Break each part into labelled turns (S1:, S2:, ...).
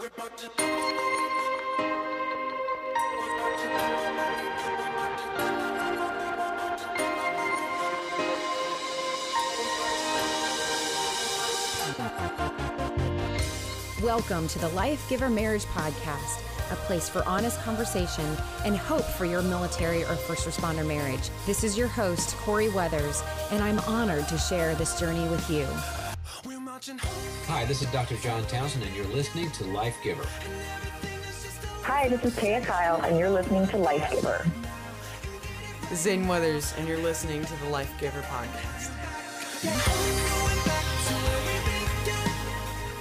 S1: Welcome to the Life Giver Marriage Podcast, a place for honest conversation and hope for your military or first responder marriage. This is your host, Corie Weathers, and I'm honored to share this journey with you.
S2: Hi, this is Dr. John Townsend, and you're listening to Life Giver.
S3: Hi, this is Taya Kyle, and you're listening to Life Giver.
S4: Zane Weathers, and you're listening to the Life Giver podcast.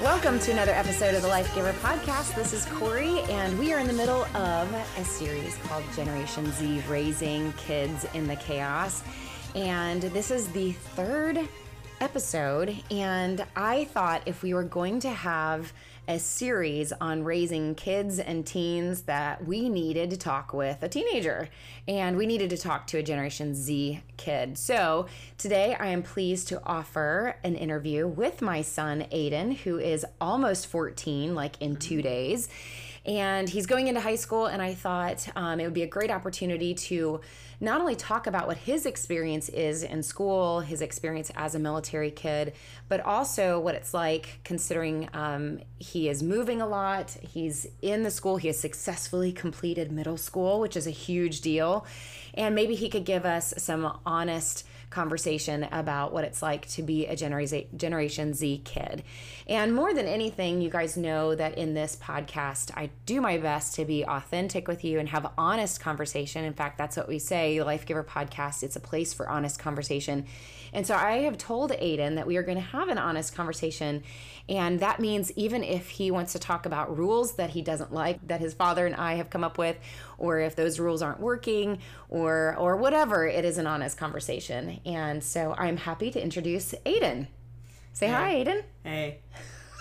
S1: Welcome to another episode of the Life Giver podcast. This is Corie, and we are in the middle of a series called Generation Z Raising Kids in the Chaos. And this is the third episode. And I thought if we were going to have a series on raising kids and teens, that we needed to talk with a teenager and we needed to talk to a Generation Z kid. So today I am pleased to offer an interview with my son, Aidan, who is almost 14, like in two mm-hmm. days and he's going into high school. And I thought um, it would be a great opportunity to not only talk about what his experience is in school, his experience as a military kid, but also what it's like considering um, he is moving a lot. He's in the school, he has successfully completed middle school, which is a huge deal. And maybe he could give us some honest conversation about what it's like to be a Generation Z kid. And more than anything, you guys know that in this podcast, I do my best to be authentic with you and have honest conversation. In fact, that's what we say, Life Giver podcast, it's a place for honest conversation. And so I have told Aidan that we are going to have an honest conversation. And that means even if he wants to talk about rules that he doesn't like, that his father and I have come up with, or if those rules aren't working, or or whatever, it is an honest conversation. And so I'm happy to introduce Aidan. Say
S4: hey.
S1: hi, Aidan.
S4: Hey.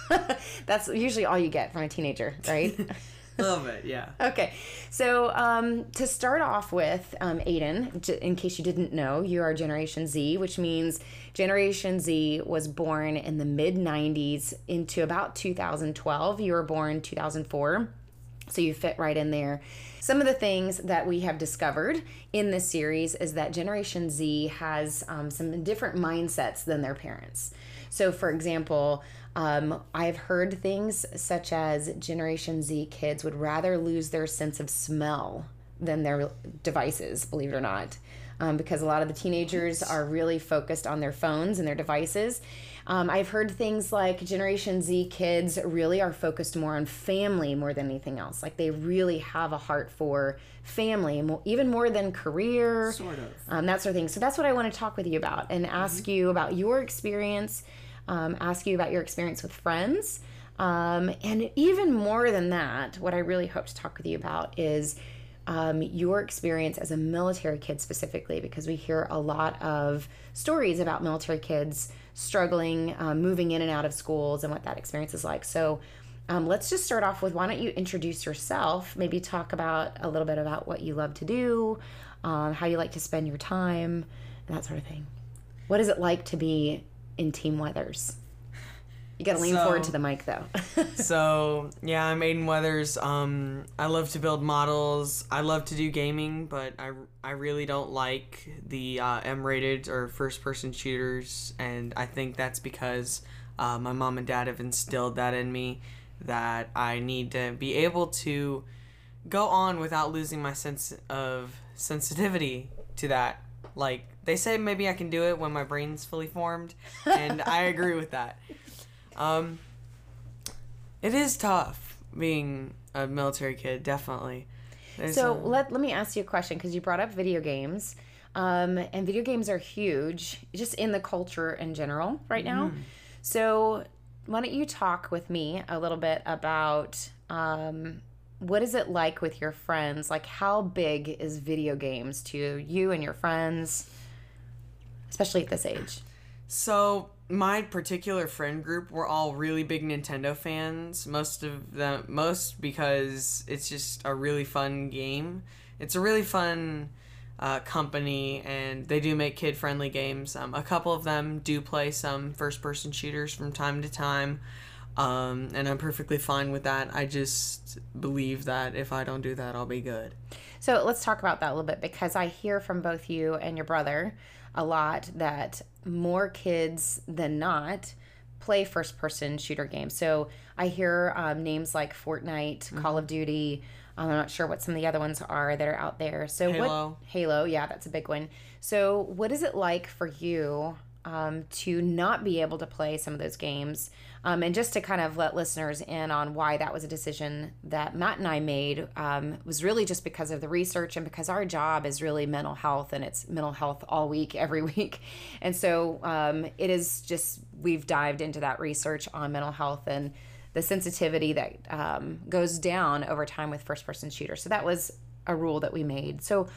S1: That's usually all you get from a teenager, right?
S4: a little bit, yeah.
S1: Okay, so um, to start off with, um, Aidan, in case you didn't know, you are Generation Z, which means Generation Z was born in the mid 90s into about 2012. You were born 2004. So you fit right in there. Some of the things that we have discovered in this series is that Generation Z has um, some different mindsets than their parents. So, for example, um, I've heard things such as Generation Z kids would rather lose their sense of smell than their devices, believe it or not. Um, because a lot of the teenagers are really focused on their phones and their devices. Um, I've heard things like Generation Z kids really are focused more on family more than anything else. Like they really have a heart for family, even more than career,
S4: sort of
S1: um, that sort of thing. So that's what I want to talk with you about and ask mm-hmm. you about your experience um, ask you about your experience with friends. Um, and even more than that, what I really hope to talk with you about is um, your experience as a military kid specifically, because we hear a lot of stories about military kids struggling, um, moving in and out of schools, and what that experience is like. So, um, let's just start off with why don't you introduce yourself? Maybe talk about a little bit about what you love to do, um, how you like to spend your time, and that sort of thing. What is it like to be in Team Weathers. You got to lean so, forward to the mic though.
S4: so yeah, I'm Aidan Weathers. Um, I love to build models. I love to do gaming, but I, I really don't like the uh, M-rated or first-person shooters, and I think that's because uh, my mom and dad have instilled that in me that I need to be able to go on without losing my sense of sensitivity to that. Like they say maybe I can do it when my brain's fully formed, and I agree with that. Um, it is tough being a military kid, definitely.
S1: There's so a... let let me ask you a question because you brought up video games, um, and video games are huge just in the culture in general right now. Mm. So why don't you talk with me a little bit about um, what is it like with your friends? Like, how big is video games to you and your friends? especially at this age?
S4: So my particular friend group we're all really big Nintendo fans. Most of them, most because it's just a really fun game. It's a really fun uh, company, and they do make kid friendly games. Um, a couple of them do play some first person shooters from time to time. Um, and I'm perfectly fine with that. I just believe that if I don't do that, I'll be good.
S1: So let's talk about that a little bit because I hear from both you and your brother a lot that more kids than not play first person shooter games. So I hear um, names like Fortnite, mm-hmm. Call of Duty. I'm not sure what some of the other ones are that are out there. So
S4: Halo.
S1: what Halo, yeah, that's a big one. So what is it like for you um, to not be able to play some of those games. Um, and just to kind of let listeners in on why that was a decision that Matt and I made um, was really just because of the research and because our job is really mental health and it's mental health all week, every week. And so um, it is just, we've dived into that research on mental health and the sensitivity that um, goes down over time with first person shooters. So that was a rule that we made. So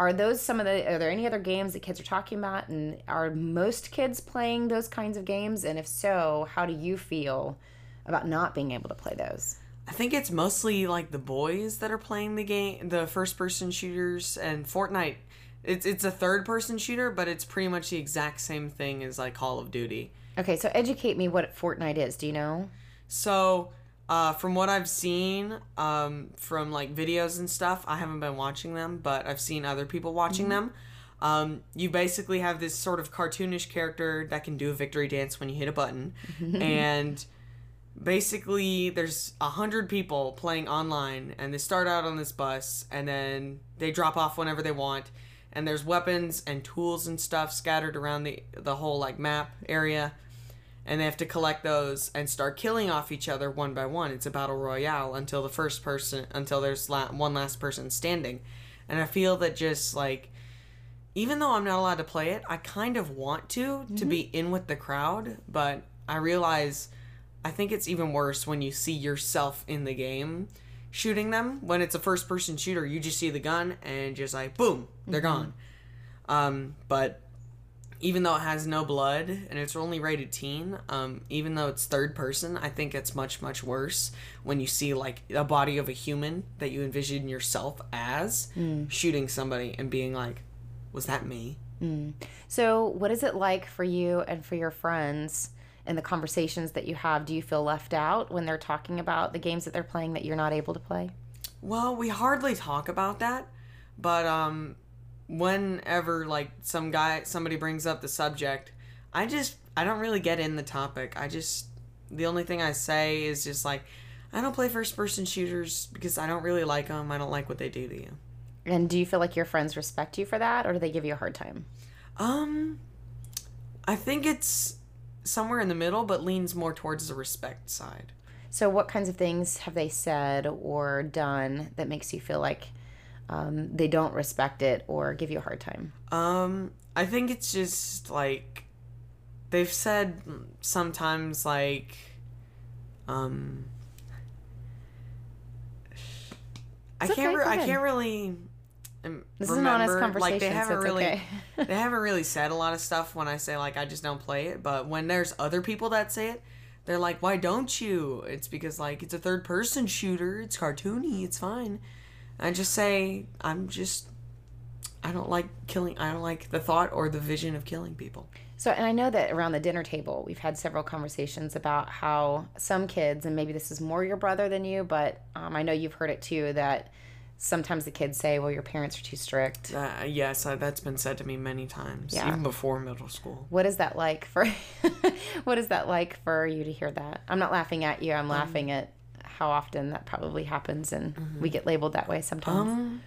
S1: are those some of the are there any other games that kids are talking about? And are most kids playing those kinds of games? And if so how do you feel about not being able to play those?
S4: I think it's mostly like the boys that are playing the game the first person shooters and fortnite. It's it's a third person shooter but it's pretty much the exact same thing as like call of duty.
S1: Okay so educate me what fortnite is. Do you know?
S4: So uh, from what I've seen um, from like videos and stuff, I haven't been watching them, but I've seen other people watching mm-hmm. them. Um, you basically have this sort of cartoonish character that can do a victory dance when you hit a button, and basically there's a hundred people playing online, and they start out on this bus, and then they drop off whenever they want, and there's weapons and tools and stuff scattered around the the whole like map area and they have to collect those and start killing off each other one by one. It's a battle royale until the first person until there's la- one last person standing. And I feel that just like even though I'm not allowed to play it, I kind of want to mm-hmm. to be in with the crowd, but I realize I think it's even worse when you see yourself in the game shooting them. When it's a first person shooter, you just see the gun and just like boom, they're mm-hmm. gone. Um, but even though it has no blood and it's only rated teen, um, even though it's third person, I think it's much much worse when you see like a body of a human that you envision yourself as mm. shooting somebody and being like, "Was that me?"
S1: Mm. So, what is it like for you and for your friends? in the conversations that you have, do you feel left out when they're talking about the games that they're playing that you're not able to play?
S4: Well, we hardly talk about that, but um, whenever like some guy somebody brings up the subject, I just I don't really get in the topic. I just the only thing I say is just like I don't play first person shooters because I don't really like them. I don't like what they do to you.
S1: And do you feel like your friends respect you for that or do they give you a hard time?
S4: Um I think it's somewhere in the middle but leans more towards the respect side.
S1: So what kinds of things have they said or done that makes you feel like um, they don't respect it or give you a hard time?
S4: Um, I think it's just like they've said sometimes like um I can't okay, re- I can't really um,
S1: this remember. is an honest conversation.
S4: Like they haven't
S1: so
S4: really
S1: okay.
S4: they haven't really said a lot of stuff when I say like I just don't play it, but when there's other people that say it, they're like, "Why don't you?" It's because like it's a third person shooter. It's cartoony. It's fine. I just say I'm just I don't like killing. I don't like the thought or the vision of killing people.
S1: So, and I know that around the dinner table, we've had several conversations about how some kids, and maybe this is more your brother than you, but um, I know you've heard it too, that sometimes the kids say, well, your parents are too strict.
S4: Uh, yes, uh, that's been said to me many times, yeah. even before middle school.
S1: What is that like for, what is that like for you to hear that? I'm not laughing at you. I'm um, laughing at how often that probably happens and mm-hmm. we get labeled that way sometimes. Um,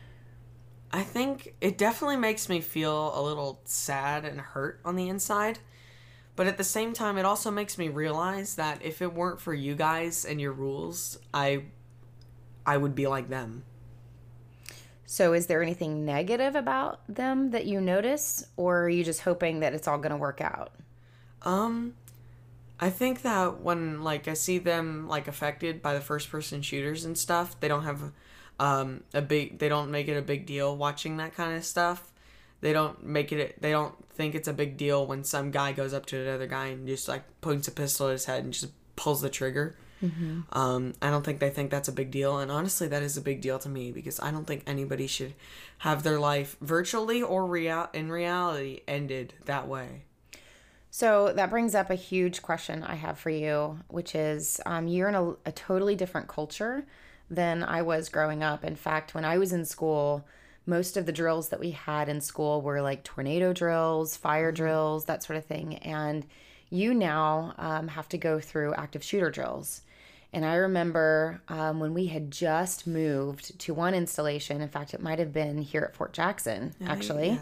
S4: I think it definitely makes me feel a little sad and hurt on the inside. But at the same time, it also makes me realize that if it weren't for you guys and your rules, I I would be like them.
S1: So is there anything negative about them that you notice or are you just hoping that it's all going to work out?
S4: Um I think that when like I see them like affected by the first person shooters and stuff, they don't have um a big they don't make it a big deal watching that kind of stuff. They don't make it they don't think it's a big deal when some guy goes up to another guy and just like points a pistol at his head and just pulls the trigger. Mm-hmm. Um, I don't think they think that's a big deal, and honestly, that is a big deal to me because I don't think anybody should have their life virtually or real in reality ended that way.
S1: So that brings up a huge question I have for you, which is um, you're in a, a totally different culture than I was growing up. In fact, when I was in school, most of the drills that we had in school were like tornado drills, fire mm-hmm. drills, that sort of thing. And you now um, have to go through active shooter drills. And I remember um, when we had just moved to one installation, in fact, it might have been here at Fort Jackson, actually. Yeah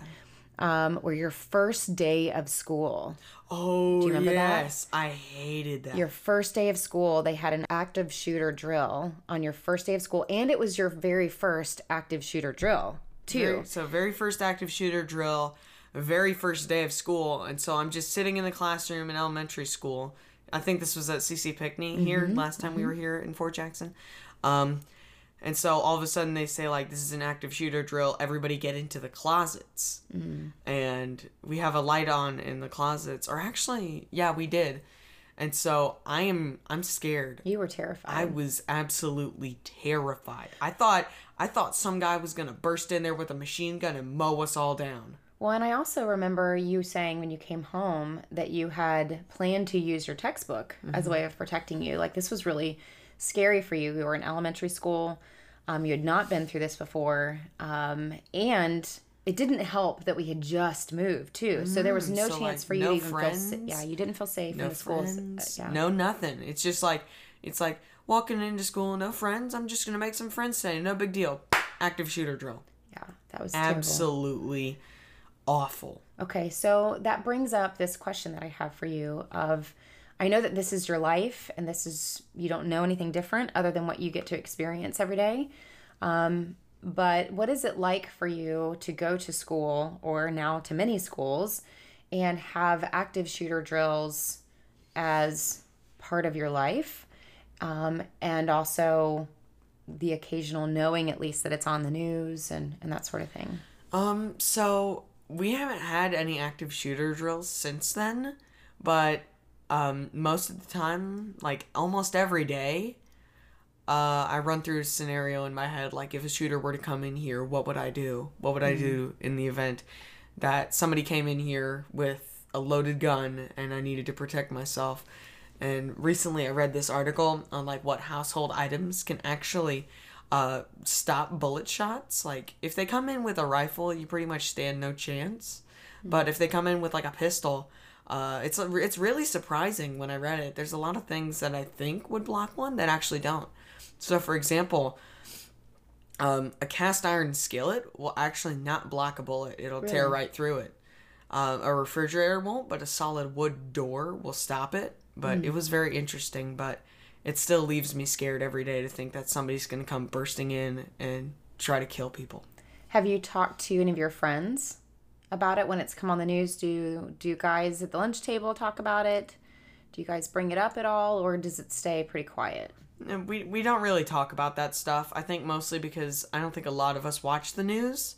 S1: um, or your first day of school.
S4: Oh, yes. That? I hated that.
S1: Your first day of school, they had an active shooter drill on your first day of school, and it was your very first active shooter drill, too.
S4: So, very first active shooter drill, very first day of school. And so I'm just sitting in the classroom in elementary school. I think this was at CC Pinckney here mm-hmm. last time mm-hmm. we were here in Fort Jackson. Um, and so all of a sudden they say like this is an active shooter drill. Everybody get into the closets. Mm. And we have a light on in the closets. Or actually, yeah, we did. And so I am I'm scared.
S1: You were terrified.
S4: I was absolutely terrified. I thought I thought some guy was going to burst in there with a machine gun and mow us all down.
S1: Well, and I also remember you saying when you came home that you had planned to use your textbook mm-hmm. as a mm-hmm. way of protecting you. Like this was really scary for you. You were in elementary school. Um, you had not been through this before. Um, and it didn't help that we had just moved too. So there was mm, no so chance like, for you no to even friends, feel Yeah, you didn't feel safe no in the schools. Uh,
S4: yeah. No nothing. It's just like it's like walking into school, no friends. I'm just gonna make some friends today. No big deal. Active shooter drill.
S1: Yeah, that was
S4: absolutely terrible. awful.
S1: Okay, so that brings up this question that I have for you of I know that this is your life and this is, you don't know anything different other than what you get to experience every day. Um, but what is it like for you to go to school or now to many schools and have active shooter drills as part of your life? Um, and also the occasional knowing at least that it's on the news and, and that sort of thing?
S4: Um, so we haven't had any active shooter drills since then, but um, most of the time, like almost every day, uh, I run through a scenario in my head like if a shooter were to come in here, what would I do? What would mm-hmm. I do in the event that somebody came in here with a loaded gun and I needed to protect myself? And recently I read this article on like what household items can actually uh, stop bullet shots. Like if they come in with a rifle, you pretty much stand no chance. Mm-hmm. But if they come in with like a pistol, uh, it's it's really surprising when I read it. There's a lot of things that I think would block one that actually don't. So, for example, um, a cast iron skillet will actually not block a bullet. It'll really? tear right through it. Uh, a refrigerator won't, but a solid wood door will stop it. But mm. it was very interesting. But it still leaves me scared every day to think that somebody's going to come bursting in and try to kill people.
S1: Have you talked to any of your friends about it when it's come on the news? Do do guys at the lunch table talk about it? Do you guys bring it up at all, or does it stay pretty quiet?
S4: We we don't really talk about that stuff. I think mostly because I don't think a lot of us watch the news,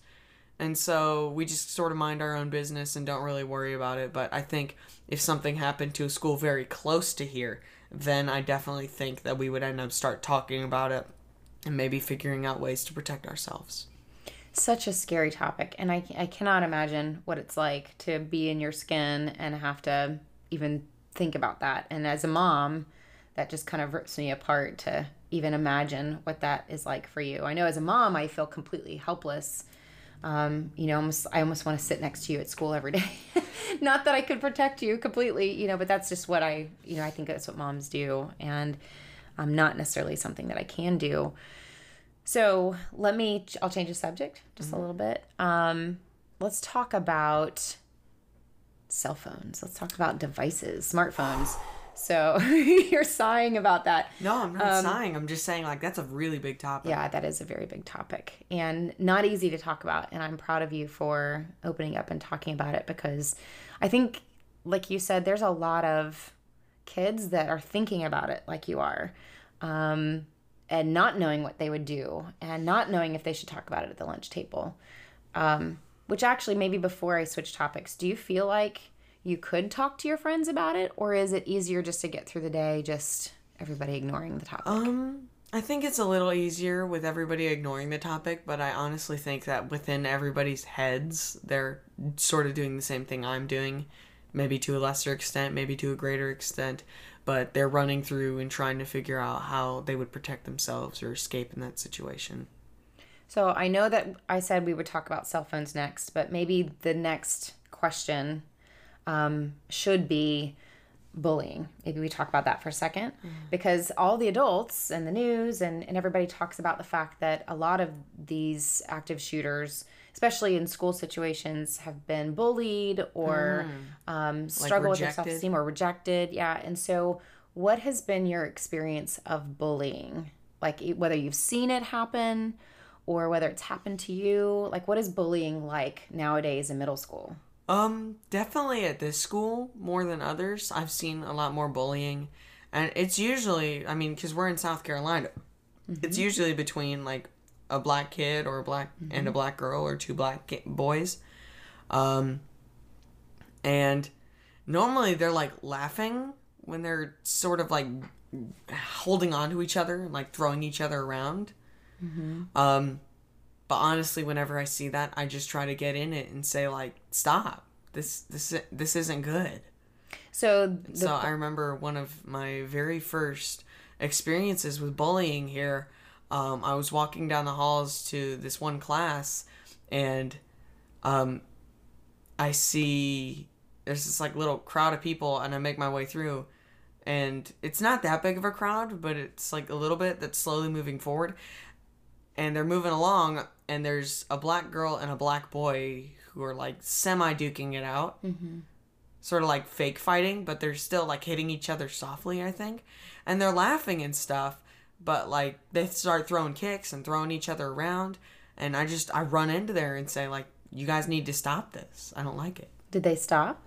S4: and so we just sort of mind our own business and don't really worry about it. But I think if something happened to a school very close to here, then I definitely think that we would end up start talking about it and maybe figuring out ways to protect ourselves
S1: such a scary topic and I, I cannot imagine what it's like to be in your skin and have to even think about that. And as a mom that just kind of rips me apart to even imagine what that is like for you. I know as a mom i feel completely helpless. Um, you know almost, i almost want to sit next to you at school every day. Not that i could protect you completely you know but that's just what i you know i think that's what moms do. And i'm um, not necessarily something that i can do so let me, I'll change the subject just mm-hmm. a little bit. Um, let's talk about cell phones. Let's talk about devices, smartphones. So you're sighing about that.
S4: No, I'm not um, sighing. I'm just saying like that's a really big topic.
S1: Yeah, that is a very big topic and not easy to talk about. And I'm proud of you for opening up and talking about it because I think, like you said, there's a lot of kids that are thinking about it like you are. Um, and not knowing what they would do and not knowing if they should talk about it at the lunch table. Um, which actually, maybe before I switch topics, do you feel like you could talk to your friends about it, or is it easier just to get through the day, just everybody ignoring the topic?
S4: Um, I think it's a little easier with everybody ignoring the topic, but I honestly think that within everybody's heads, they're sort of doing the same thing I'm doing. maybe to a lesser extent, maybe to a greater extent, but they're running through and trying to figure out how they would protect themselves or escape in that situation.
S1: So I know that I said we would talk about cell phones next, but maybe the next question um, should be bullying. Maybe we talk about that for a 2nd mm-hmm. because all the adults and the news and, and everybody talks about the fact that a lot of these active shooters, especially in school situations, have been bullied or mm. um, struggle like with their self esteem or rejected. Yeah. And so, what has been your experience of bullying? Like, whether you've seen it happen or whether it's happened to you? Like, what is bullying like nowadays in middle school?
S4: Um, definitely at this school more than others. I've seen a lot more bullying, and it's usually, I mean, because we're in South Carolina, mm-hmm. it's usually between like a black kid or a black mm-hmm. and a mm-hmm. black girl or two black boys. Um, and normally they're like laughing when they're sort of like holding on to each other and like throwing each other around. Mm-hmm. Um, but honestly, whenever I see that, I just try to get in it and say like, "Stop! This this this isn't good."
S1: So
S4: the... so I remember one of my very first experiences with bullying here. Um, I was walking down the halls to this one class, and um, I see there's this like little crowd of people, and I make my way through, and it's not that big of a crowd, but it's like a little bit that's slowly moving forward, and they're moving along and there's a black girl and a black boy who are like semi duking it out. Mm-hmm. sort of like fake fighting but they're still like hitting each other softly i think. And they're laughing and stuff but like they start throwing kicks and throwing each other around and i just i run into there and say like you guys need to stop this i don't like it
S1: did they stop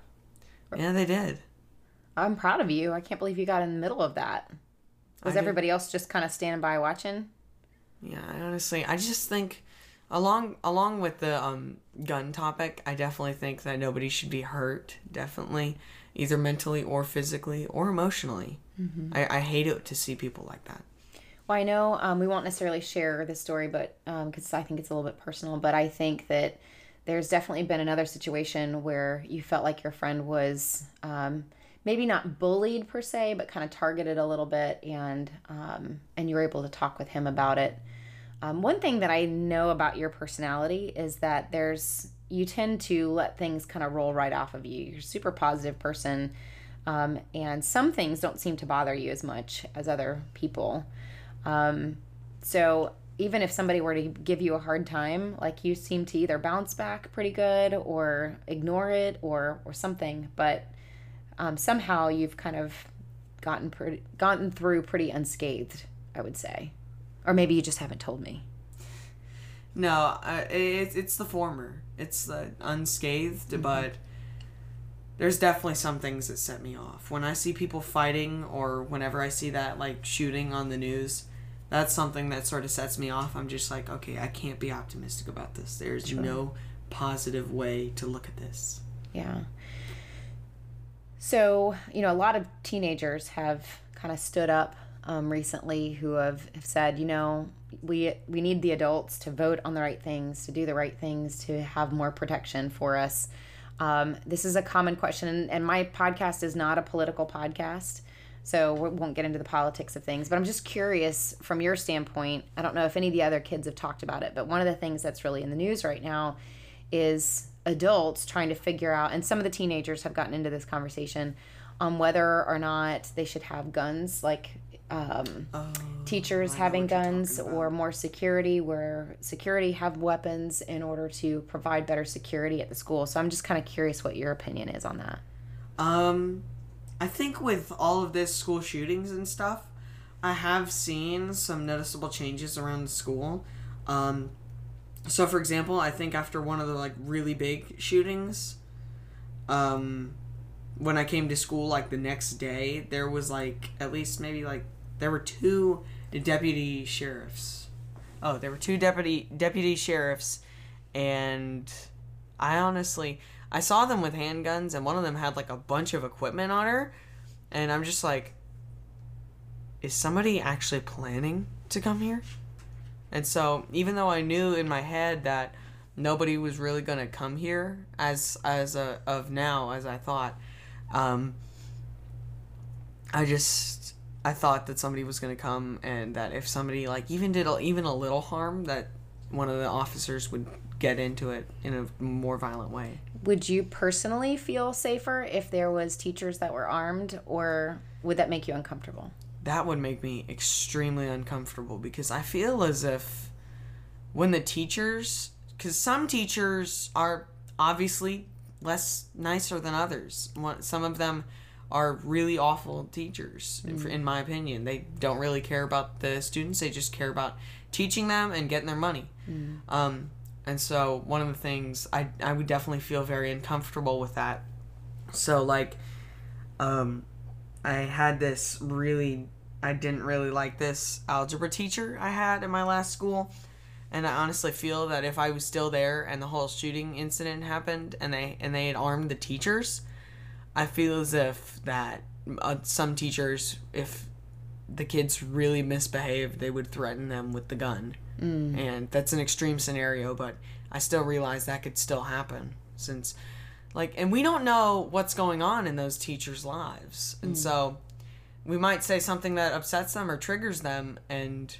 S4: yeah they did
S1: i'm proud of you i can't believe you got in the middle of that was everybody else just kind of standing by watching
S4: yeah, honestly, I just think along along with the um, gun topic, I definitely think that nobody should be hurt. Definitely, either mentally or physically or emotionally. Mm-hmm. I, I hate it to see people like that.
S1: Well, I know um, we won't necessarily share the story, but because um, I think it's a little bit personal, but I think that there's definitely been another situation where you felt like your friend was um, maybe not bullied per se, but kind of targeted a little bit, and um, and you were able to talk with him about it. Um, one thing that I know about your personality is that there's you tend to let things kind of roll right off of you. You're a super positive person, um, and some things don't seem to bother you as much as other people. Um, so even if somebody were to give you a hard time, like you seem to either bounce back pretty good or ignore it or or something, but um, somehow you've kind of gotten pretty, gotten through pretty unscathed, I would say, or maybe you just haven't told me.
S4: No, uh, it's it's the former. It's the unscathed, mm-hmm. but there's definitely some things that set me off when I see people fighting, or whenever I see that like shooting on the news. That's something that sort of sets me off. I'm just like, okay, I can't be optimistic about this. There's sure. no positive way to look at this.
S1: Yeah. So, you know, a lot of teenagers have kind of stood up um, recently who have, have said, you know, we we need the adults to vote on the right things, to do the right things, to have more protection for us. Um, this is a common question, and my podcast is not a political podcast, so we won't get into the politics of things. But I'm just curious from your standpoint. I don't know if any of the other kids have talked about it, but one of the things that's really in the news right now is adults trying to figure out, and some of the teenagers have gotten into this conversation on whether or not they should have guns, like um, oh, teachers having guns, or more security, where security have weapons in order to provide better security at the school. So I'm just kind of curious what your opinion is on that.
S4: Um, I think with all of this school shootings and stuff, I have seen some noticeable changes around the school. Um, so for example, I think after one of the like really big shootings, um, when I came to school like the next day, there was like at least maybe like there were two deputy sheriffs. Oh, there were two deputy deputy sheriffs, and I honestly I saw them with handguns, and one of them had like a bunch of equipment on her, and I'm just like, is somebody actually planning to come here? And so, even though I knew in my head that nobody was really to come here as as a, of now as I thought, Um, I just I thought that somebody was gonna come and that if somebody like even did a, even a little harm that one of the officers would get into it in a more violent way.
S1: Would you personally feel safer if there was teachers that were armed or would that make you uncomfortable?
S4: That would make me extremely uncomfortable because I feel as if when the teachers cuz some teachers are obviously less nicer than others. Some of them are really awful teachers mm. in my opinion. They don't really care about the students. They just care about teaching them and getting their money. Mm. Um, and so one of the things I I would definitely feel very uncomfortable with that. So like, um, I had this really I didn't really like this algebra teacher I had in my last school. And I honestly feel that if I was still there and the whole shooting incident happened and they and they had armed the teachers, I feel as if that uh, some teachers, if the kids really misbehaved, they would threaten them with the gun. Mm. And that's an extreme scenario, but I still realize that could still happen since like and we don't know what's going on in those teachers' lives. And mm. so we might say something that upsets them or triggers them and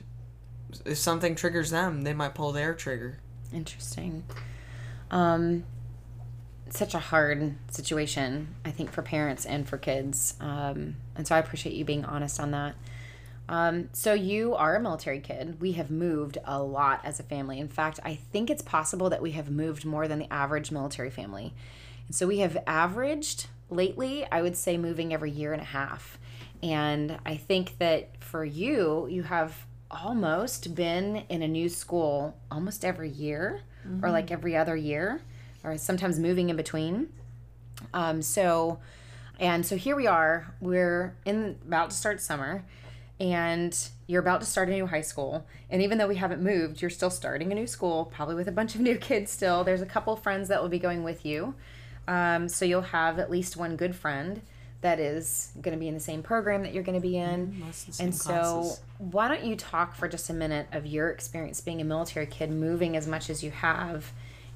S4: if something triggers them, they might pull their trigger.
S1: Interesting. Um such a hard situation, I think, for parents and for kids. Um, and so I appreciate you being honest on that. Um, so you are a military kid. We have moved a lot as a family. In fact, I think it's possible that we have moved more than the average military family. And so we have averaged lately, I would say, moving every year and a half. And I think that for you, you have almost been in a new school almost every year mm-hmm. or like every other year or sometimes moving in between. Um, so, and so here we are. We're in about to start summer and you're about to start a new high school. And even though we haven't moved, you're still starting a new school, probably with a bunch of new kids still. There's a couple friends that will be going with you. Um, so you'll have at least one good friend that is going to be in the same program that you're going to be in. Mm, and so, classes. why don't you talk for just a minute of your experience being a military kid, moving as much as you have,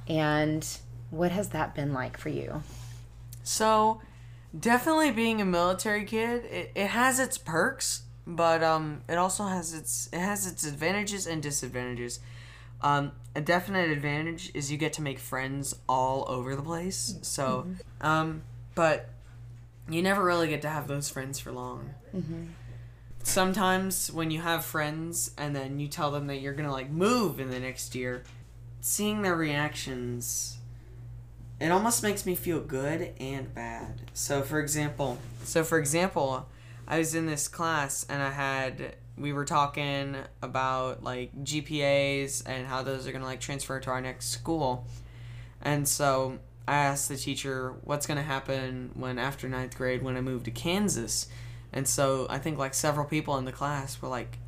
S1: and what has that been like for you?
S4: So, definitely being a military kid, it, it has its perks but um, it also has its it has its advantages and disadvantages. Um, a definite advantage is you get to make friends all over the place. So, mm-hmm. um, but you never really get to have those friends for long. Mm-hmm. Sometimes when you have friends and then you tell them that you're gonna like move in the next year, seeing their reactions, it almost makes me feel good and bad. So, for example, so for example I was in this class and I had we were talking about like GPAs and how those are gonna like transfer to our next school, and so I asked the teacher what's gonna happen when after ninth grade when I move to Kansas, and so I think like several people in the class were like,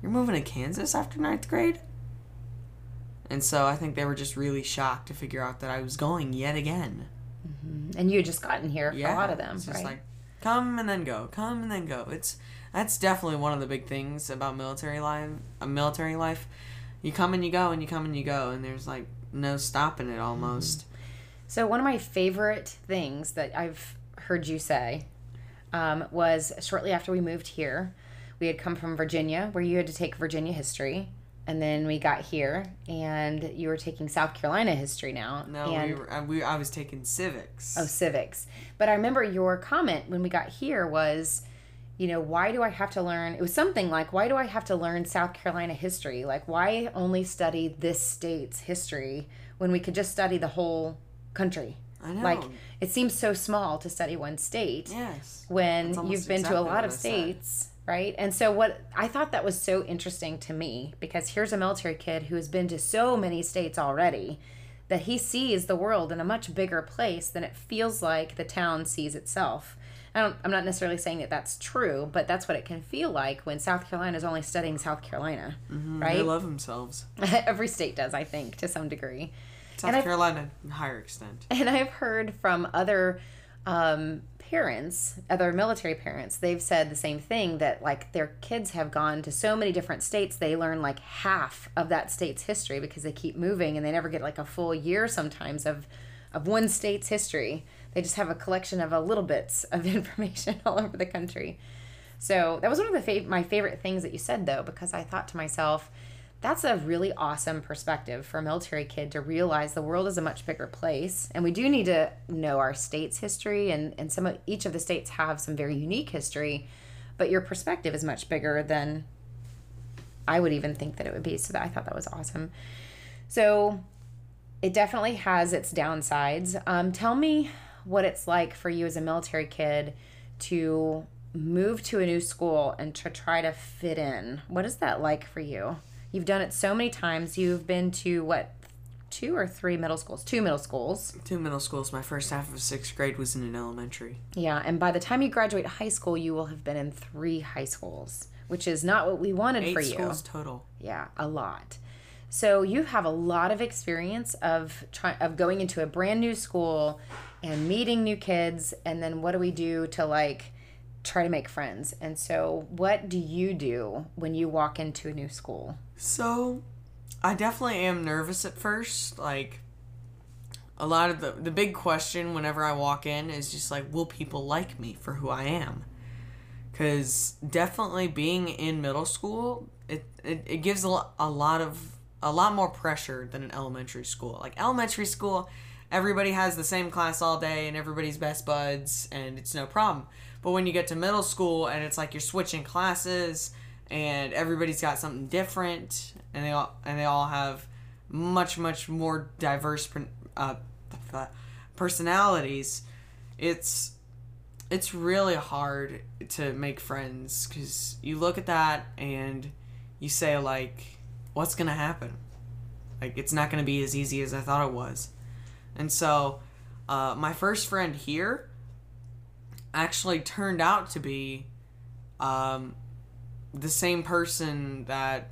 S4: "You're moving to Kansas after ninth grade." And so I think they were just really shocked to figure out that I was going yet again.
S1: Mm-hmm. And you had just gotten here for yeah, a lot of them, right? Like,
S4: come and then go, come and then go. It's that's definitely one of the big things about military life. A military life, you come and you go, and you come and you go, and there's like no stopping it almost. Mm-hmm.
S1: So one of my favorite things that I've heard you say um, was shortly after we moved here, we had come from Virginia, where you had to take Virginia history, and then we got here and you were taking south carolina history now
S4: no
S1: and,
S4: we, were, we i was taking civics
S1: oh civics but i remember your comment when we got here was you know why do i have to learn it was something like why do i have to learn south carolina history like why only study this state's history when we could just study the whole country
S4: I know.
S1: Like it seems so small to study one state.
S4: Yes.
S1: When you've been exactly to a lot of states right? And so what I thought that was so interesting to me because here's a military kid who has been to so many states already that he sees the world in a much bigger place than it feels like the town sees itself. I don't, I'm not necessarily saying that that's true, but that's what it can feel like when South Carolina is only studying South Carolina, mm-hmm. right? They
S4: love themselves.
S1: Every state does, I think, to some degree.
S4: South and Carolina, I've, higher extent.
S1: And I've heard from other um, parents, other military parents, they've said the same thing that like their kids have gone to so many different states, they learn like half of that state's history because they keep moving and they never get like a full year sometimes of of one state's history. They just have a collection of a little bits of information all over the country. So that was one of the fav- my favorite things that you said though, because I thought to myself, that's a really awesome perspective for a military kid to realize the world is a much bigger place. And we do need to know our state's history and, and some of each of the states have some very unique history but your perspective is much bigger than i would even think that it would be. So that i thought that was awesome. So it definitely has its downsides. Um, tell me what it's like for you as a military kid to move to a new school and to try to fit in. What is that like for you You've done it so many times. You've been to what, two or three middle schools? Two middle schools.
S4: Two middle schools. My first half of sixth grade was in an elementary.
S1: Yeah, and by the time you graduate high school, you will have been in three high schools, which is not what we wanted
S4: Eight
S1: for you.
S4: schools total.
S1: Yeah, a lot. So you have a lot of experience of trying of going into a brand new school and meeting new kids, and then what do we do to like try to make friends? And so, what do you do when you walk into a new school?
S4: So, I definitely am nervous at first. Like, a lot of the the big question whenever I walk in is just like, will people like me for who I am? Because definitely being in middle school, it, it, it gives a, a lot of a lot more pressure than an elementary school. Like elementary school, everybody has the same class all day and everybody's best buds and it's no problem. But when you get to middle school and it's like you're switching classes and everybody's got something different and they all and they all have much much more diverse uh, personalities it's it's really hard to make friends because you look at that and you say like what's gonna happen? Like it's not gonna be as easy as i thought it was. And so uh, my first friend here actually turned out to be um, the same person that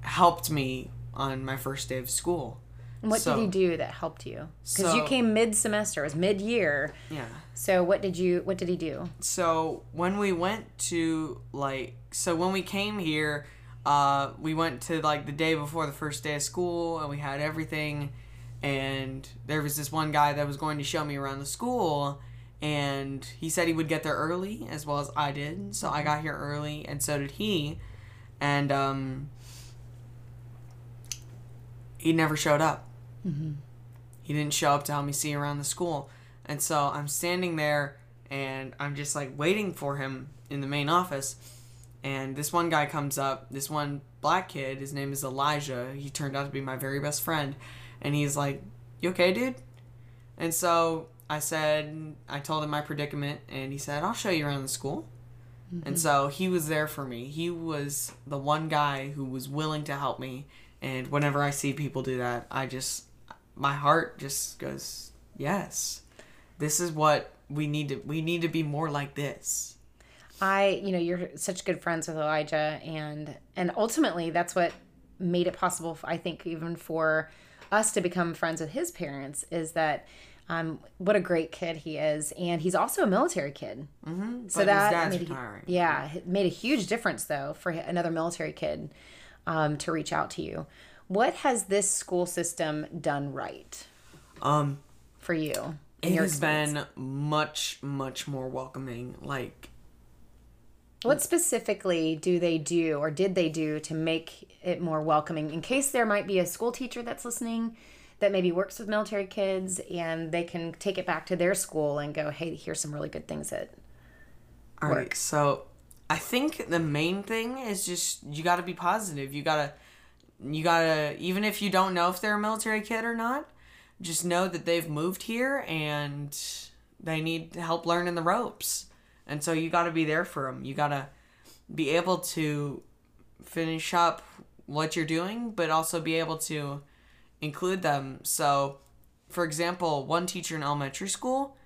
S4: helped me on my first day of school.
S1: What so, did he do that helped you? Because so, you came mid semester, it was mid year.
S4: Yeah.
S1: So what did you what did he do?
S4: So when we went to like so when we came here, uh, we went to like the day before the first day of school and we had everything and there was this one guy that was going to show me around the school and he said he would get there early as well as I did. So I got here early, and so did he, and um, he never showed up. Mm-hmm. He didn't show up to help me see around the school, and so I'm standing there and I'm just like waiting for him in the main office. And this one guy comes up, this one black kid, his name is Elijah. He turned out to be my very best friend. And he's like, You okay, dude? And so I said, I told him my predicament, and he said, I'll show you around the school. Mm-hmm. And so he was there for me. He was the one guy who was willing to help me. And whenever I see people do that, I just, my heart just goes, yes, this is what we need to, we need to be more like this.
S1: I, you know, you're such good friends with Elijah, and and ultimately that's what made it possible. I think even for us to become friends with his parents is that um, what a great kid he is, and he's also a military kid.
S4: Mm-hmm. So but that made
S1: a, yeah, made a huge difference though for another military kid um, to reach out to you. What has this school system done right?
S4: Um,
S1: for you,
S4: it has been much much more welcoming. Like,
S1: what specifically do they do, or did they do to make it more welcoming? In case there might be a school teacher that's listening that maybe works with military kids and they can take it back to their school and go, hey, here's some really good things that
S4: All work. Right, so I think the main thing is just you got to be positive. You got to you got to even if you don't know if they're a military kid or not, just know that they've moved here and they need help learning the ropes. And so you got to be there for them. You got to be able to finish up what you're doing, but also be able to include them. So, for example, one teacher in elementary school,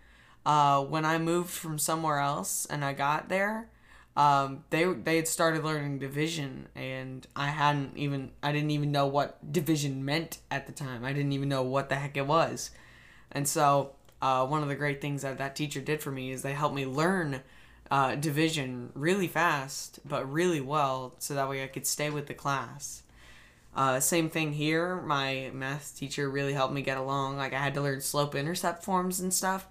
S4: uh, when I moved from somewhere else and I got there, um, they they had started learning division, and I hadn't even I didn't even know what division meant at the time. I didn't even know what the heck it was, and so uh, one of the great things that that teacher did for me is they helped me learn uh, division really fast, but really well, so that way I could stay with the class. Uh, same thing here. My math teacher really helped me get along. Like I had to learn slope intercept forms and stuff.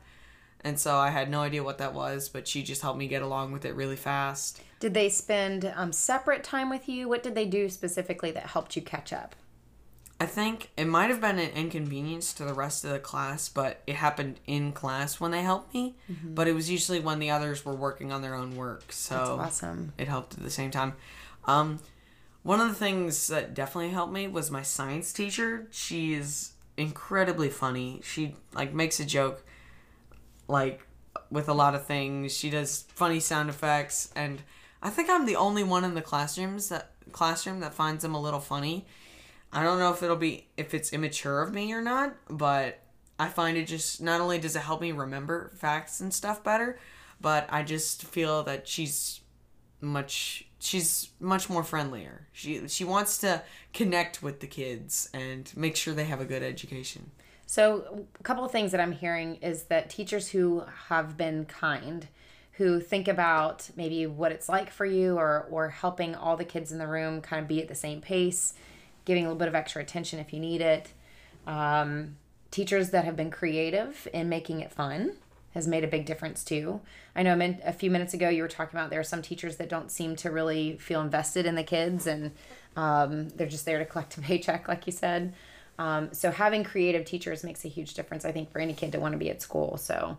S4: And so I had no idea what that was, but she just helped me get along with it really fast.
S1: Did they spend um, separate time with you? What did they do specifically that helped you catch up?
S4: I think it might have been an inconvenience to the rest of the class, but it happened in class when they helped me. Mm-hmm. But it was usually when the others were working on their own work. So
S1: That's awesome.
S4: It helped at the same time. Um, one of the things that definitely helped me was my science teacher. She's incredibly funny. She like makes a joke like with a lot of things. She does funny sound effects and I think I'm the only one in the classrooms that classroom that finds them a little funny. I don't know if it'll be if it's immature of me or not, but I find it just not only does it help me remember facts and stuff better, but I just feel that she's much she's much more friendlier. She she wants to connect with the kids and make sure they have a good education.
S1: So, a couple of things that I'm hearing is that teachers who have been kind, who think about maybe what it's like for you or or helping all the kids in the room kind of be at the same pace, giving a little bit of extra attention if you need it. Um, teachers that have been creative in making it fun has made a big difference too. I know a few minutes ago you were talking about there are some teachers that don't seem to really feel invested in the kids and um, they're just there to collect a paycheck, like you said. Um, so having creative teachers makes a huge difference, I think, for any kid to want to be at school. So,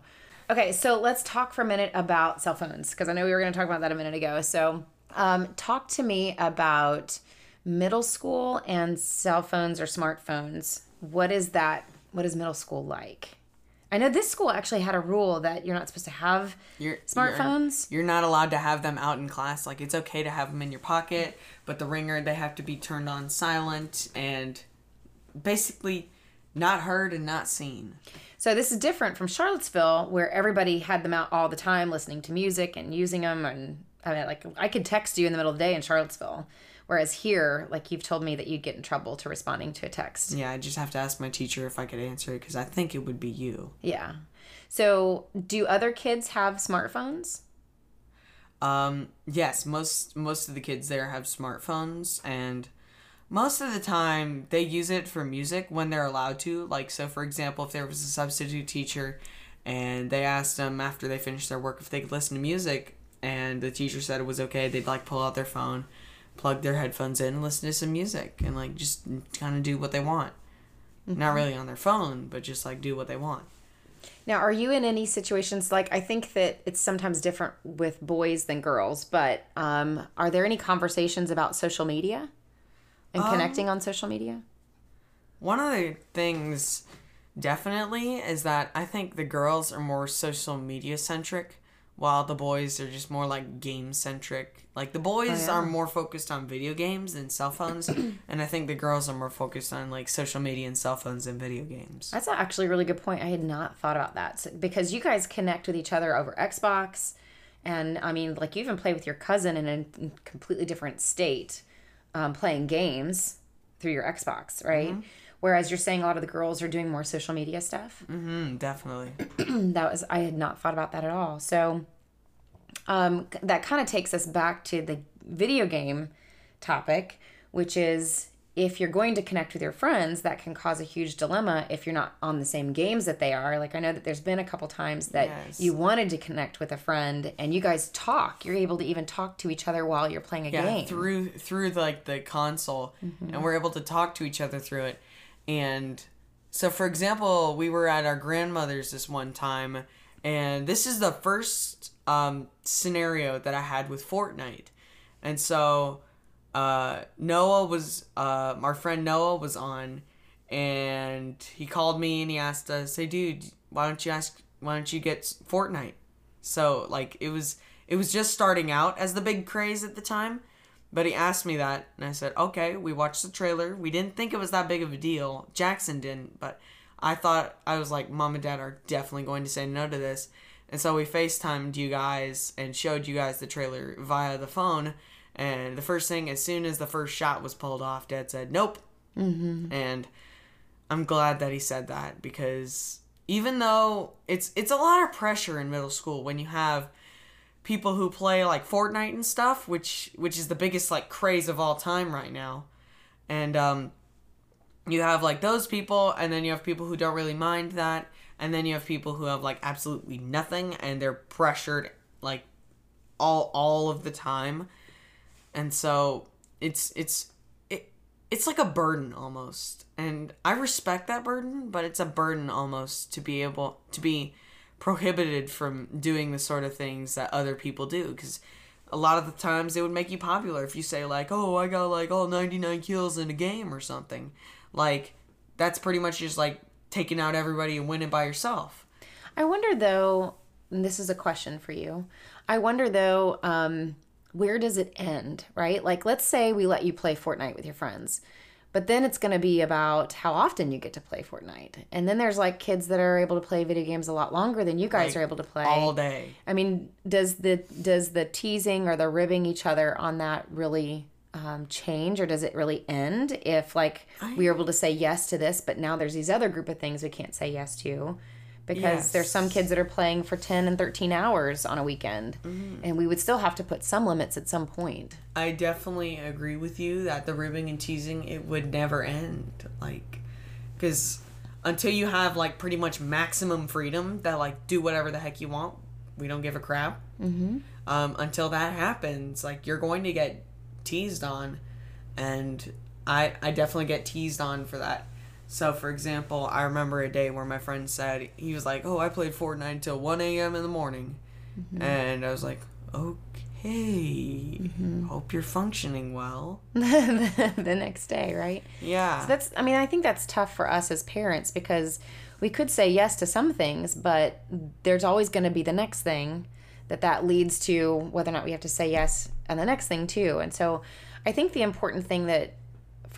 S1: okay, so let's talk for a minute about cell phones because I know we were going to talk about that a minute ago. So, um, talk to me about middle school and cell phones or smartphones. What is that? What is middle school like? I know this school actually had a rule that you're not supposed to have you're, smartphones.
S4: You're, you're, not allowed to have them out in class. Like it's okay to have them in your pocket, but the ringer they have to be turned on silent and basically not heard and not seen.
S1: So this is different from Charlottesville, where everybody had them out all the time, listening to music and using them. And I mean, like I could text you in the middle of the day in Charlottesville, whereas here, like you've told me that you'd get in trouble to responding to a text.
S4: Yeah, I just have to ask my teacher if I could answer it because I think it would be you.
S1: Yeah. So, do other kids have smartphones?
S4: Um, yes, most most of the kids there have smartphones and most of the time they use it for music when they're allowed to. Like, so for example, if there was a substitute teacher and they asked them after they finished their work if they could listen to music, and the teacher said it was okay, they'd like pull out their phone, plug their headphones in, and listen to some music, and like just kind of do what they want. Mm-hmm. Not really on their phone, but just like do what they want.
S1: Now, are you in any situations like I think that it's sometimes different with boys than girls, but um, are there any conversations about social media? and um, connecting on social media?
S4: One of the things definitely is that I think the girls are more social media centric while the boys are just more like game centric. Like the boys oh, yeah. are more focused on video games and cell phones, and I think the girls are more focused on like social media and cell phones and video games.
S1: That's actually a really good point. I had not thought about that so, because you guys connect with each other over Xbox, and I mean, like you even play with your cousin in a completely different state um, playing games through your Xbox, right? Mm-hmm. Whereas you're saying a lot of the girls are doing more social media stuff.
S4: Mm-hmm, definitely.
S1: that was I had not thought about that at all. So um, that kind of takes us back to the video game topic, which is if you're going to connect with your friends, that can cause a huge dilemma if you're not on the same games that they are. Like I know that there's been a couple times that yes. you wanted to connect with a friend and you guys talk. You're able to even talk to each other while you're playing a yeah, game.
S4: through through like the console mm-hmm. and we're able to talk to each other through it. And so for example, we were at our grandmother's this one time and this is the first um, scenario that I had with Fortnite. And so uh, Noah was uh, our friend Noah was on, and he called me and he asked us, "Hey, dude, why don't you ask? Why don't you get Fortnite?" So like it was it was just starting out as the big craze at the time, but he asked me that, and I said, "Okay." We watched the trailer. We didn't think it was that big of a deal. Jackson didn't, but I thought I was like, "Mom and Dad are definitely going to say no to this." And so we FaceTimed you guys and showed you guys the trailer via the phone and the first thing, as soon as the first shot was pulled off, Dad said, "Nope." Mm-hmm. And I'm glad that he said that because even though it's it's a lot of pressure in middle school when you have people who play like Fortnite and stuff, which which is the biggest like craze of all time right now, and um, you have like those people, and then you have people who don't really mind that, and then you have people who have like absolutely nothing, and they're pressured like all all of the time, and so it's it's it it's like a burden almost, and I respect that burden, but it's a burden almost to be able to be prohibited from doing the sort of things that other people do because a lot of the times it would make you popular if you say like oh i got like all 99 kills in a game or something like that's pretty much just like taking out everybody and winning by yourself
S1: I wonder though, and this is a question for you. I wonder though, um, where does it end, right? Like, let's say we let you play Fortnite with your friends, but then it's going to be about how often you get to play Fortnite. And then there's like kids that are able to play video games a lot longer than you guys
S4: Like,
S1: are able to play.
S4: All day.
S1: I mean, does the does the teasing or the ribbing each other on that really um, change, or does it really end if like we are able to say yes to this, but now there's these other group of things we can't say yes to because there's some kids that are playing for ten and thirteen hours on a weekend, and we would still have to put some limits at some point.
S4: I definitely agree with you that the ribbing and teasing it would never end. Like, because until you have like pretty much maximum freedom that like do whatever the heck you want, we don't give a crap. Mm-hmm. Um, until that happens, like you're going to get teased on, and I I definitely get teased on for that. So, for example, I remember a day where my friend said he was like, "Oh, I played Fortnite until 1 a.m. in the morning," mm-hmm. and I was like, "Okay, mm-hmm. hope you're functioning well."
S1: the next day, right?
S4: Yeah,
S1: So that's I mean, I think that's tough for us as parents because we could say yes to some things, but there's always going to be the next thing that that leads to whether or not we have to say yes and the next thing too. And so I think the important thing that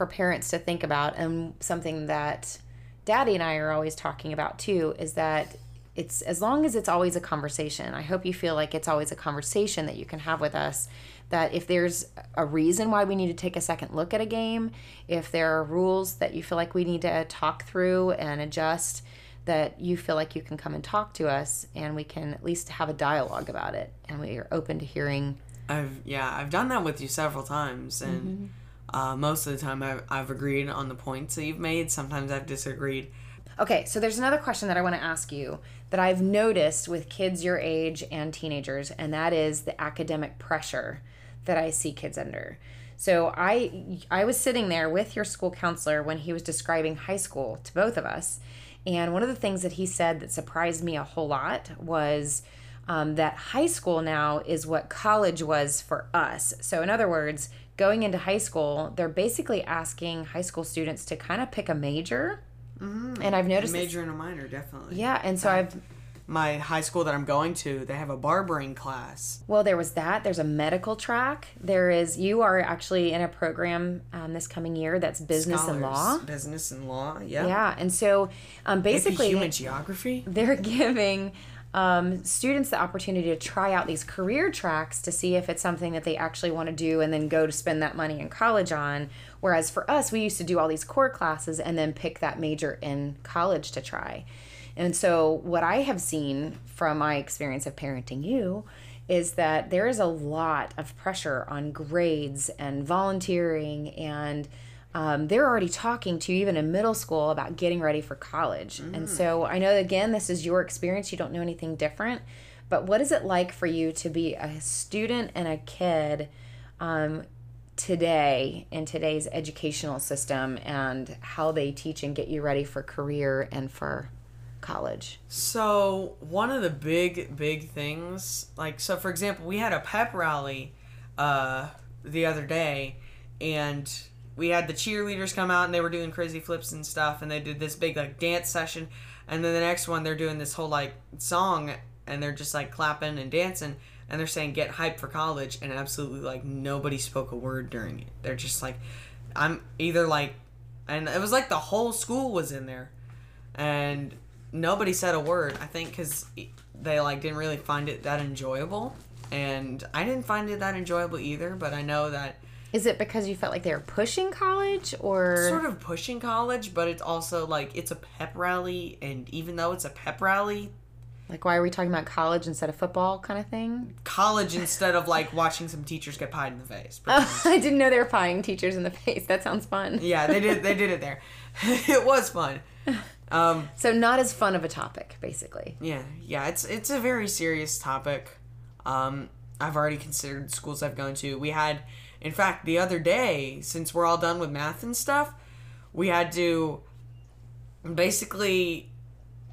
S1: for parents to think about and something that daddy and I are always talking about too is that it's as long as it's always a conversation. I hope you feel like it's always a conversation that you can have with us that if there's a reason why we need to take a second look at a game, if there are rules that you feel like we need to talk through and adjust, that you feel like you can come and talk to us and we can at least have a dialogue about it and we are open to hearing
S4: I've yeah I've done that with you several times, and
S1: Mm-hmm.
S4: Uh, most of the time I've, I've agreed on the points that you've made. Sometimes I've disagreed.
S1: Okay, so there's another question that I want to ask you that I've noticed with kids your age and teenagers, and that is the academic pressure that I see kids under. So I I was sitting there with your school counselor when he was describing high school to both of us, and one of the things that he said that surprised me a whole lot was um, that high school now is what college was for us. So in other words, going into high school, they're basically asking high school students to kind of pick a major. And I've
S4: A
S1: noticed this-
S4: major and a minor, definitely.
S1: yeah, and so I've
S4: My high school that I'm going to, they have a barbering class.
S1: well, there was that. There's a medical track. There is you are actually in a program um, this coming year that's business and law.
S4: Business and law. Yeah.
S1: Yeah, and so um, basically
S4: human geography.
S1: they're giving um, students the opportunity to try out these career tracks to see if it's something that they actually want to do and then go to spend that money in college on. Whereas for us, we used to do all these core classes and then pick that major in college to try. And so, what I have seen from my experience of parenting you is that there is a lot of pressure on grades and volunteering and um, they're already talking to you even in middle school about getting ready for college. And so I know again this is your experience, you don't know anything different, but what is it like for you to be a student and a kid um, today in today's educational system and how they teach and get you ready for career and for college?
S4: So one of the big big things, like so, for example, we had a pep rally uh, the other day, and we had the cheerleaders come out and they were doing crazy flips and stuff, and they did this big like dance session, and then the next one they're doing this whole like song, and they're just like clapping and dancing, and they're saying get hype for college, and absolutely like nobody spoke a word during it. They're just like, I'm either like, and it was like the whole school was in there and nobody said a word i think because they like didn't really find it that enjoyable and i didn't find it that enjoyable either but i know that
S1: Is it because you felt like they were pushing college or
S4: sort of pushing college but it's also like it's a pep rally and even though it's a pep rally
S1: Like, why are we talking about college instead of football kind of thing?
S4: College instead of like watching some teachers get pied in the face.
S1: Oh, I didn't know they were pieing teachers in the face. That sounds fun.
S4: Yeah, they did. They did it there. it was fun. Um,
S1: so not as fun of a topic, basically.
S4: Yeah, yeah. It's it's a very serious topic. Um, I've already considered schools I've gone to. We had, in fact, the other day, since we're all done with math and stuff, we had to basically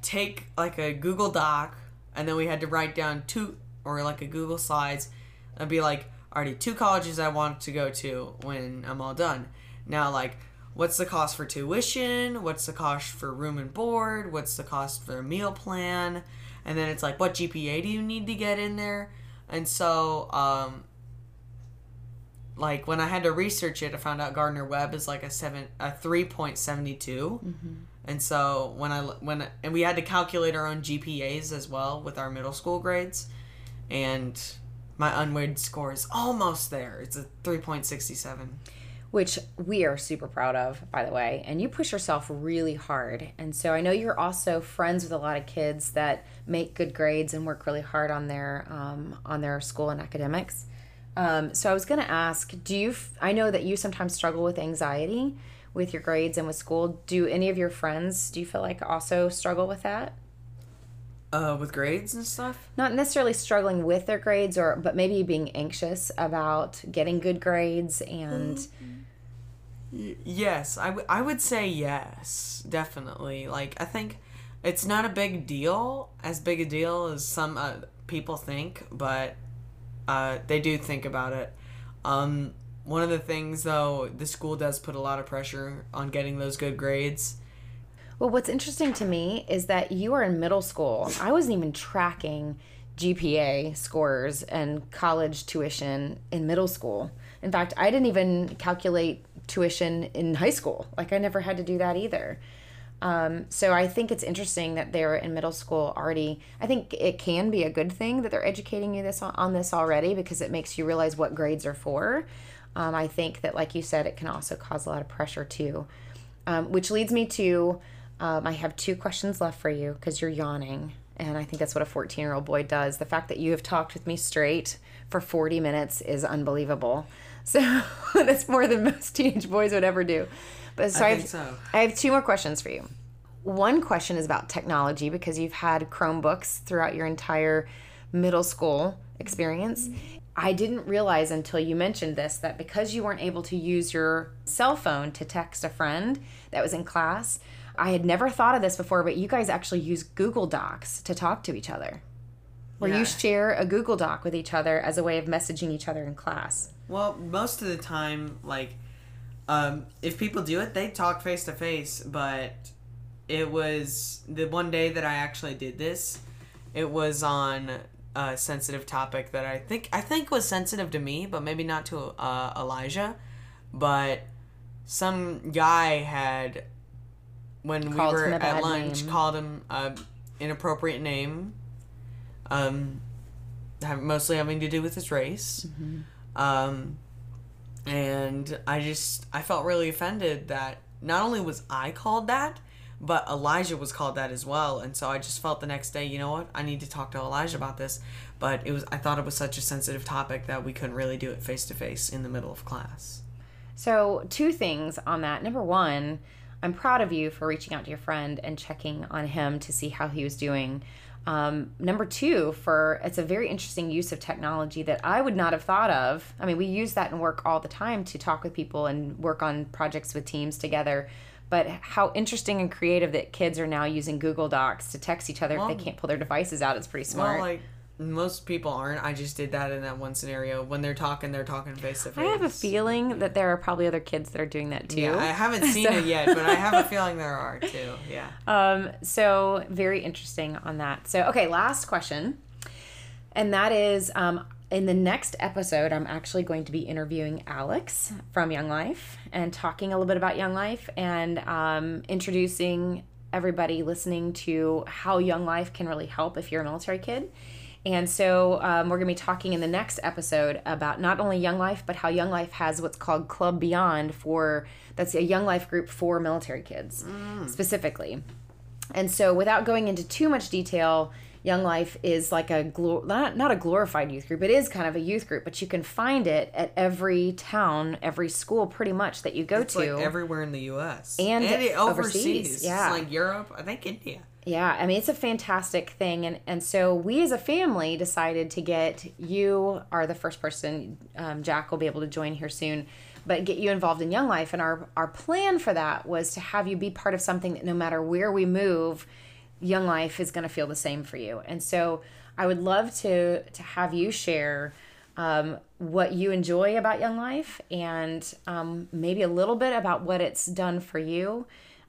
S4: take like a Google Doc and then we had to write down two or like a Google Slides and be like, already two colleges I want to go to when I'm all done. Now, like, what's the cost for tuition? What's the cost for room and board? What's the cost for a meal plan? And then it's like, what GPA do you need to get in there? And so, um, like when I had to research it, I found out Gardner Webb is like a seven, a three point seventy two. Mm-hmm. And so when I when and we had to calculate our own GPAs as well with our middle school grades, and my unweighted score is almost there. It's a three point sixty seven.
S1: Which we are super proud of, by the way. And you push yourself really hard. And so I know you're also friends with a lot of kids that make good grades and work really hard on their um, on their school and academics. Um, so I was going to ask, do you? F- I know that you sometimes struggle with anxiety with your grades and with school. Do any of your friends do you feel like also struggle with that?
S4: Uh, with grades and stuff?
S1: Not necessarily struggling with their grades or but maybe being anxious about getting good grades and
S4: Yes, I, w- I would say yes, definitely. Like I think it's not a big deal, as big a deal as some uh, people think, but uh, they do think about it. Um, one of the things, though, the school does put a lot of pressure on getting those good grades.
S1: Well, what's interesting to me is that you are in middle school. I wasn't even tracking GPA scores and college tuition in middle school. In fact, I didn't even calculate tuition in high school. Like, I never had to do that either. Um, so I think it's interesting that they're in middle school already. I think it can be a good thing that they're educating you this on this already because it makes you realize what grades are for. Um, I think that, like you said, it can also cause a lot of pressure too. Um, which leads me to um, I have two questions left for you because you're yawning. And I think that's what a 14 year old boy does. The fact that you have talked with me straight for 40 minutes is unbelievable. So that's more than most teenage boys would ever do. But so I, I have, so. I have two more questions for you. One question is about technology because you've had Chromebooks throughout your entire middle school experience. I didn't realize until you mentioned this that because you weren't able to use your cell phone to text a friend that was in class, I had never thought of this before, but you guys actually use Google Docs to talk to each other. Where yeah. you share a Google Doc with each other as a way of messaging each other in class.
S4: Well, most of the time, like, um, if people do it, they talk face to face, but it was the one day that I actually did this, it was on a sensitive topic that I think I think was sensitive to me, but maybe not to uh, Elijah. But some guy had when called we were at lunch name. called him an inappropriate name. Um, mostly having to do with his race. Mm-hmm. Um, and I just I felt really offended that not only was I called that, but Elijah was called that as well. And so I just felt the next day, you know what? I need to talk to Elijah about this. But it was I thought it was such a sensitive topic that we couldn't really do it face to face in the middle of class.
S1: So, two things on that. Number 1, I'm proud of you for reaching out to your friend and checking on him to see how he was doing. Um, number two, for it's a very interesting use of technology that I would not have thought of. I mean, we use that in work all the time to talk with people and work on projects with teams together but how interesting and creative that kids are now using Google Docs to text each other well, if they can't pull their devices out. It's pretty smart.
S4: Well, like most people aren't. I just did that in that one scenario. When they're talking, they're talking face to face.
S1: I have a feeling that there are probably other kids that are doing that too.
S4: Yeah, I haven't seen so. it yet, but I have a feeling there are too. Yeah.
S1: Um. So very interesting on that. So okay, last question, and that is um in the next episode, I'm actually going to be interviewing Alex from Young Life and talking a little bit about Young Life and um, introducing everybody listening to how Young Life can really help if you're a military kid. And so um, we're going to be talking in the next episode about not only Young Life, but how Young Life has what's called Club Beyond for that's a Young Life group for military kids mm. specifically. And so, without going into too much detail, Young Life is like a glor- not not a glorified youth group. It is kind of a youth group, but you can find it at every town, every school, pretty much that you go
S4: It's
S1: to.
S4: like everywhere in the U.S.
S1: And
S4: it
S1: overseas,
S4: overseas.
S1: yeah.
S4: It's like Europe. I think India.
S1: Yeah, I mean it's a fantastic thing, and and so we as a family decided to get you are the first person. Um, Jack will be able to join here soon, but get you involved in Young Life, and our our plan for that was to have you be part of something that no matter where we move, Young Life is going to feel the same for you, and so I would love to to have you share. Um, what you enjoy about Young Life, and um, maybe a little bit about what it's done for you.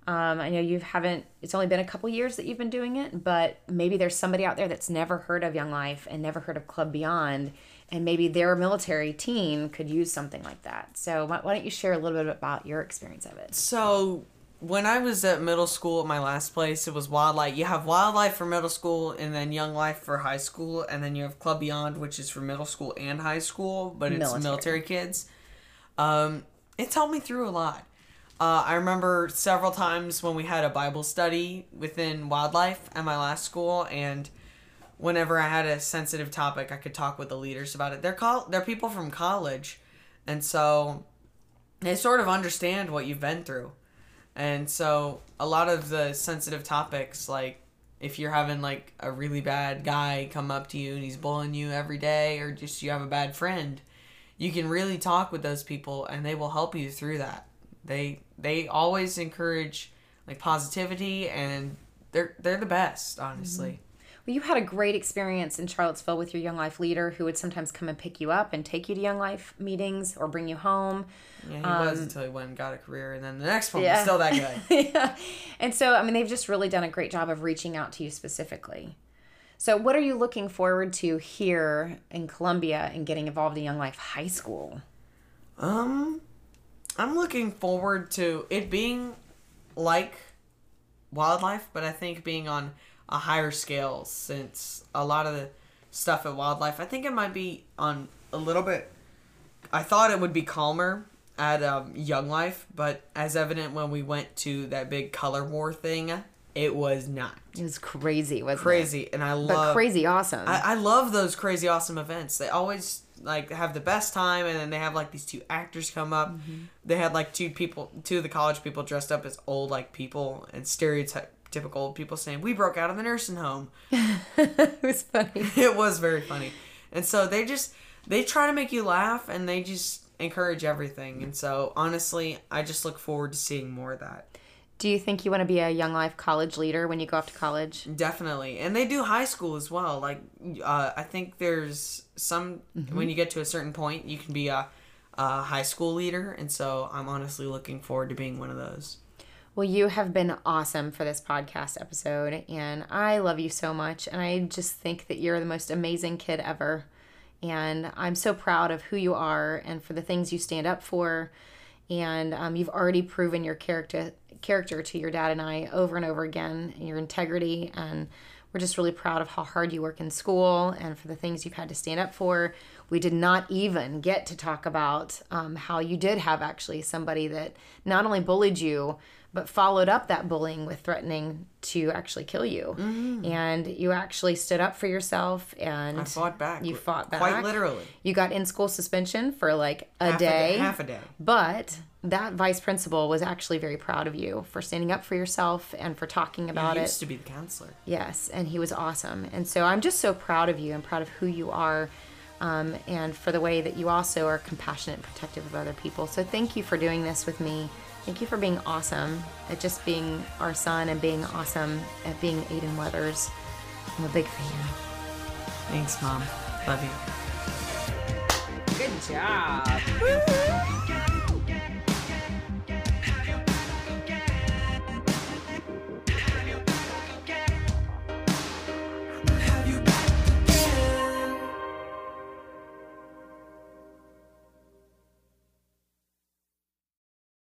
S1: Um, I know you haven't, it's only been a couple years that you've been doing it, but maybe there's somebody out there that's never heard of Young Life and never heard of Club Beyond, and maybe their military teen could use something like that. So, why, why don't you share a little bit about your experience of it?
S4: So when I was at middle school at my last place, it was WyldLife. You have WyldLife for middle school, and then young life for high school, and then you have Club Beyond, which is for middle school and high school, but it's
S1: Military.
S4: military, kids. Um, it's helped me through a lot. Uh, I remember several times when we had a Bible study within WyldLife at my last school, and whenever I had a sensitive topic, I could talk with the leaders about it. They're col- they're people from college, and so they sort of understand what you've been through. And so a lot of the sensitive topics, like if you're having like a really bad guy come up to you and he's bullying you every day, or just you have a bad friend, you can really talk with those people and they will help you through that. They they always encourage like positivity and they're they're the best, honestly.
S1: Well, you had a great experience in Charlottesville with your Young Life leader who would sometimes come and pick you up and take you to Young Life meetings or bring you home.
S4: Yeah, he was until he went and got a career, and then the next one
S1: Um, Yeah.
S4: was still that guy.
S1: yeah. And so, I mean, they've just really done a great job of reaching out to you specifically. So, what are you looking forward to here in Columbia and getting involved in Young Life High School?
S4: Um, I'm looking forward to it being like WyldLife, but I think being on a higher scale since a lot of the stuff at WyldLife, I think it might be on a little bit. I thought it would be calmer at um, Young Life, but as evident when we went to that big color war thing, it was not
S1: It was crazy, wasn't it?
S4: crazy, and I
S1: But
S4: love
S1: crazy awesome.
S4: I, I love those crazy awesome events. They always like have the best time, and then they have like these two actors come up. Mm-hmm. They had like two people, two of the college people dressed up as old like people and stereotypical old people saying, "We broke out of the nursing home."
S1: it was funny.
S4: it was very funny, and so they just they try to make you laugh, and they just encourage everything. And so honestly, I just look forward to seeing more of that.
S1: Do you think you want to be a Young Life college leader when you go off to college?
S4: Definitely, and they do high school as well. Like, uh, I think there's some when you get to a certain point, you can be a, a high school leader, and so I'm honestly looking forward to being one of those.
S1: Well, you have been awesome for this podcast episode, and I love you so much. And I just think that you're the most amazing kid ever. And I'm so proud of who you are and for the things you stand up for. And um, you've already proven your character character to your dad and I over and over again, your integrity. And we're just really proud of how hard you work in school and for the things you've had to stand up for. We did not even get to talk about um, how you did have actually somebody that not only bullied you, but followed up that bullying with threatening to actually kill you. And you actually stood up for yourself and
S4: I fought back.
S1: You fought back.
S4: quite literally.
S1: You got in school suspension for like a
S4: Half
S1: day.
S4: half a day.
S1: But that vice principal was actually very proud of you for standing up for yourself and for talking about
S4: He
S1: it.
S4: used to be the counselor.
S1: Yes, and he was awesome. And so I'm just so proud of you and proud of who you are. Um, and for the way that you also are compassionate and protective of other people. So thank you for doing this with me. Thank you for being awesome at just being our son and being awesome at being Aidan Weathers. I'm a big fan.
S4: Thanks, mom. Love you.
S1: Good job.